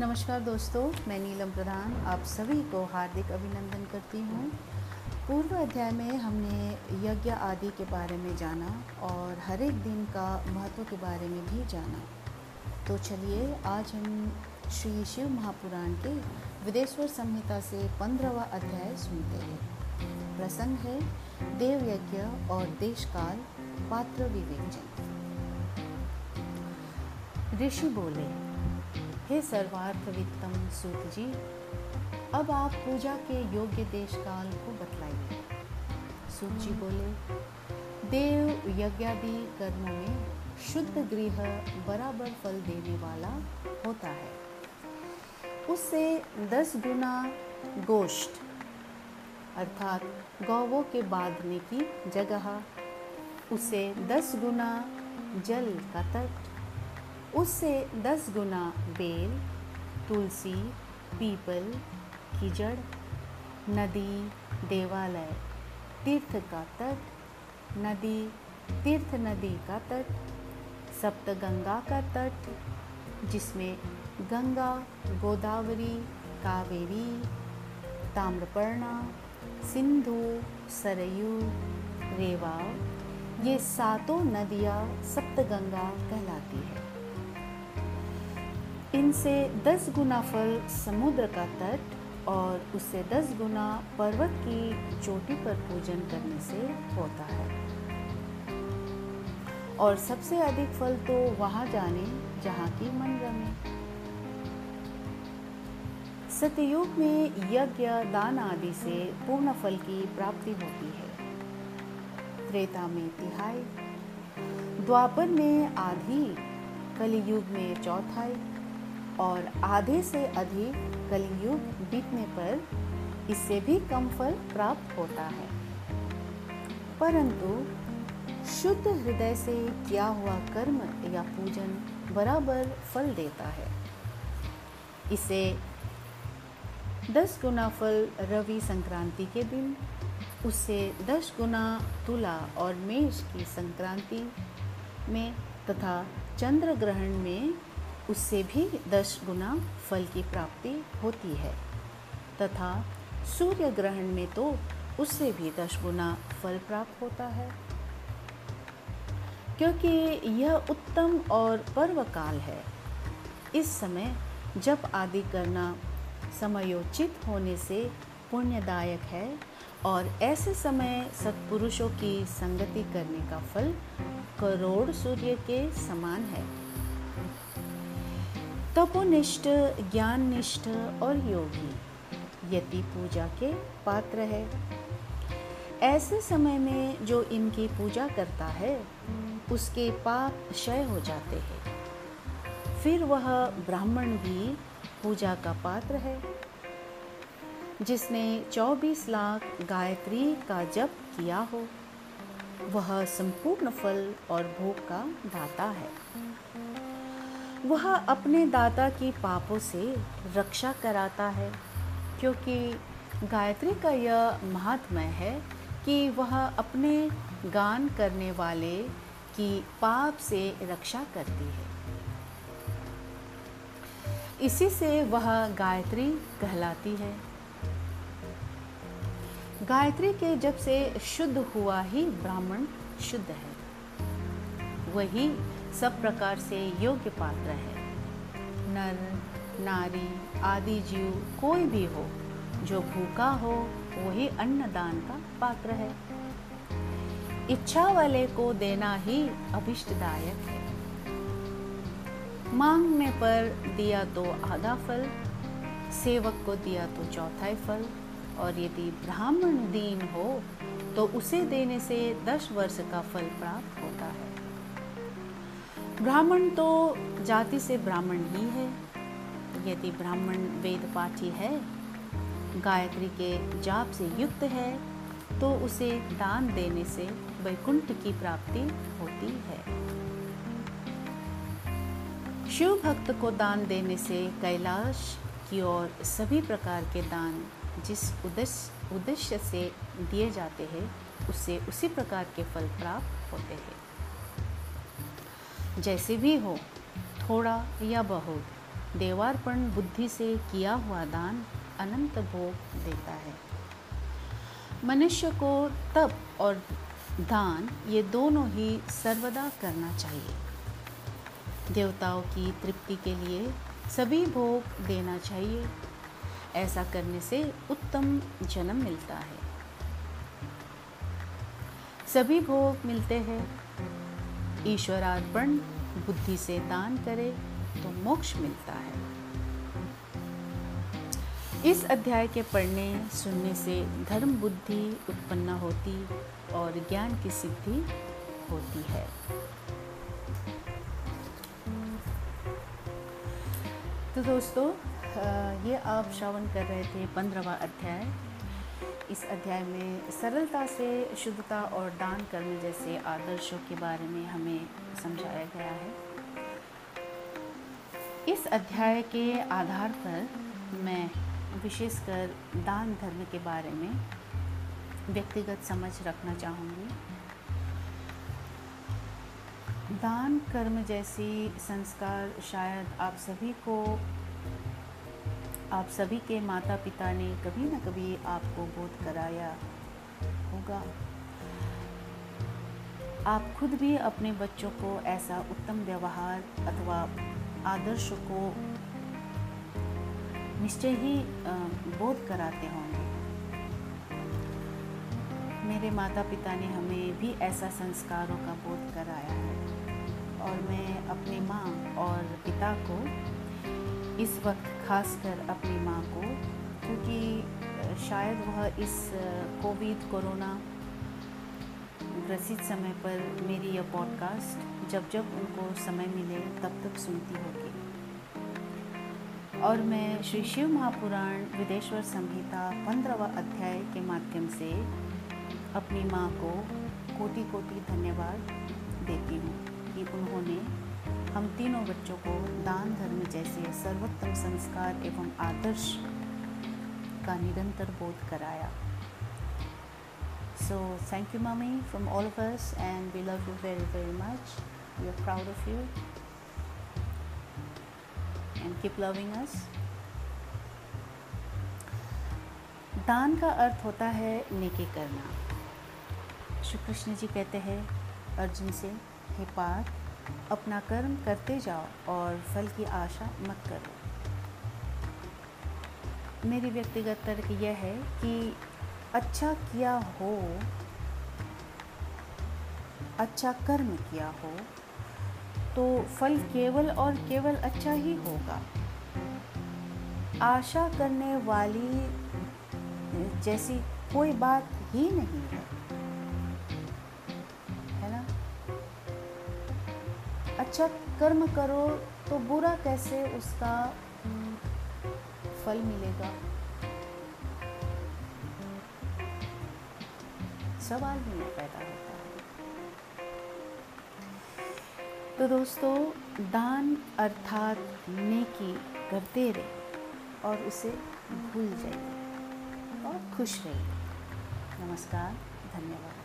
नमस्कार दोस्तों, मैं नीलम प्रधान। आप सभी को हार्दिक अभिनंदन करती हूँ। पूर्व अध्याय में हमने यज्ञ आदि के बारे में जाना और हर एक दिन का महत्व के बारे में भी जाना। तो चलिए, आज हम श्री शिव महापुराण के विदेश्वर संहिता से पंद्रहवा अध्याय सुनते हैं। प्रसंग है देव यज्ञ और देशकाल, पात्र विवेचन ऋषि बोले हे सर्वार्थ वित्तम सूत जी अब आप पूजा के योग्य देश काल को बतलाइए। सूत जी बोले, देव यज्ञादि कर्मों में शुद्ध गृह बराबर फल देने वाला होता है। उससे दस गुना गोष्ठ, अर्थात गौवों के बांधने की जगह, उसे दस गुना जल का तट उससे दस गुना बेल, तुलसी, पीपल की जड़ नदी, देवालय, तीर्थ का तट, नदी, तीर्थ नदी का तट, सप्तगंगा का तट, जिसमें गंगा, गोदावरी, कावेरी, ताम्रपर्णा, सिंधु, सरयू रेवा ये सातों नदियाँ सप्तगंगा कहलाती है। इनसे दस गुना फल समुद्र का तट और उससे दस गुना पर्वत की चोटी पर पूजन करने से होता है। और सबसे अधिक फल तो वहाँ जाने जहाँ की मन रमे सतयुग में यज्ञ, दान आदि से पूर्ण फल की प्राप्ति होती है। त्रेता में तिहाई, द्वापर में आधी, कलयुग में चौथाई और आधे से अधिक कलयुग बीतने पर इससे भी कम फल प्राप्त होता है। परंतु शुद्ध हृदय से किया हुआ कर्म या पूजन बराबर फल देता है। इसे दस गुना फल रवि संक्रांति के दिन, उससे दस गुना तुला और मेष की संक्रांति में तथा चंद्र ग्रहण में उससे भी दस गुना फल की प्राप्ति होती है। तथा सूर्य ग्रहण में तो उससे भी दस गुना फल प्राप्त होता है। क्योंकि यह उत्तम और पर्व काल है। इस समय जप आदि करना समयोचित होने से पुण्यदायक है और ऐसे समय सत्पुरुषों की संगति करने का फल करोड़ सूर्य के समान है। तपोनिष्ठ, ज्ञाननिष्ठ और योगी यति पूजा के पात्र है। ऐसे समय में जो इनकी पूजा करता है, उसके पाप क्षय हो जाते हैं। फिर वह ब्राह्मण भी पूजा का पात्र है, जिसने 24 लाख गायत्री का जप किया हो। वह संपूर्ण फल और भोग का दाता है। वह अपने दाता की पापों से रक्षा कराता है, क्योंकि गायत्री का यह महात्म्य है कि वह अपने गान करने वाले की पाप से रक्षा करती है। इसी से वह गायत्री कहलाती है। गायत्री के जब से शुद्ध हुआ ही ब्राह्मण शुद्ध है। वही सब प्रकार से योग्य पात्र है। नर, नारी, आदि जीव कोई भी हो, जो भूखा हो, वही अन्नदान का पात्र है। इच्छा वाले को देना ही अभिष्टदायक है। मांगने पर दिया तो आधा फल, सेवक को दिया तो चौथाई फल, और यदि ब्राह्मण दीन हो तो उसे देने से दस वर्ष का फल प्राप्त होता है। ब्राह्मण तो जाति से ब्राह्मण ही है। यदि ब्राह्मण वेद पाठी है, गायत्री के जाप से युक्त है तो उसे दान देने से वैकुंठ की प्राप्ति होती है। शिव भक्त को दान देने से कैलाश की ओर सभी प्रकार के दान जिस उद्देश्य उद्देश्य से दिए जाते हैं, उससे उसी प्रकार के फल प्राप्त होते हैं। जैसे भी हो, थोड़ा या बहुत, देवार्पण बुद्धि से किया हुआ दान अनंत भोग देता है। मनुष्य को तप और दान, ये दोनों ही सर्वदा करना चाहिए। देवताओं की तृप्ति के लिए सभी भोग देना चाहिए। ऐसा करने से उत्तम जन्म मिलता है। सभी भोग मिलते हैं। ईश्वरार्पण, बुद्धि से दान करे तो मोक्ष मिलता है। इस अध्याय के पढ़ने, सुनने से धर्म बुद्धि उत्पन्न होती और ज्ञान की सिद्धि होती है। तो दोस्तों ये आप श्रवण कर रहे थे पंद्रहवा अध्याय। इस अध्याय में सरलता से, शुद्धता और दान करने जैसे आदर्शों के बारे में हमें समझाया गया है। इस अध्याय के आधार पर मैं विशेषकर दान धर्म के बारे में व्यक्तिगत समझ रखना चाहूँगी। दान कर्म जैसी संस्कार शायद आप सभी को आप सभी के माता पिता ने कभी ना कभी आपको बोध कराया होगा। आप खुद भी अपने बच्चों को ऐसा उत्तम व्यवहार अथवा आदर्श को निश्चय ही बोध कराते होंगे। मेरे माता पिता ने हमें भी ऐसा संस्कारों का बोध कराया है और मैं अपनी माँ और पिता को इस वक्त खासकर अपनी माँ को, क्योंकि शायद वह इस कोविड कोरोना ग्रसित समय पर मेरी यह पॉडकास्ट जब जब उनको समय मिले तब तक सुनती होगी। और मैं श्री शिव महापुराण विदेश्वर संहिता पंद्रहवा अध्याय के माध्यम से अपनी माँ को कोटि कोटि धन्यवाद देती हूँ कि उन्होंने हम तीनों बच्चों को दान धर्म जैसे सर्वोत्तम संस्कार एवं आदर्श का निरंतर बोध कराया। So thank you mummy from all of us and we love you very very much we are proud of you and keep loving us दान का अर्थ होता है नेकी करना। श्री कृष्ण जी कहते हैं, अर्जुन से, हे पार्थ अपना कर्म करते जाओ और फल की आशा मत करो। मेरी व्यक्तिगत तर्क यह है कि अच्छा किया हो अच्छा कर्म किया हो तो फल केवल और केवल अच्छा ही होगा। आशा करने वाली जैसी कोई बात ही नहीं है। अच्छा कर्म करो तो बुरा कैसे उसका फल मिलेगा? सवाल ही पैदा होता है। तो दोस्तों, दान अर्थात नेकी करते रहे और उसे भूल जाइए और खुश रहिए। नमस्कार, धन्यवाद।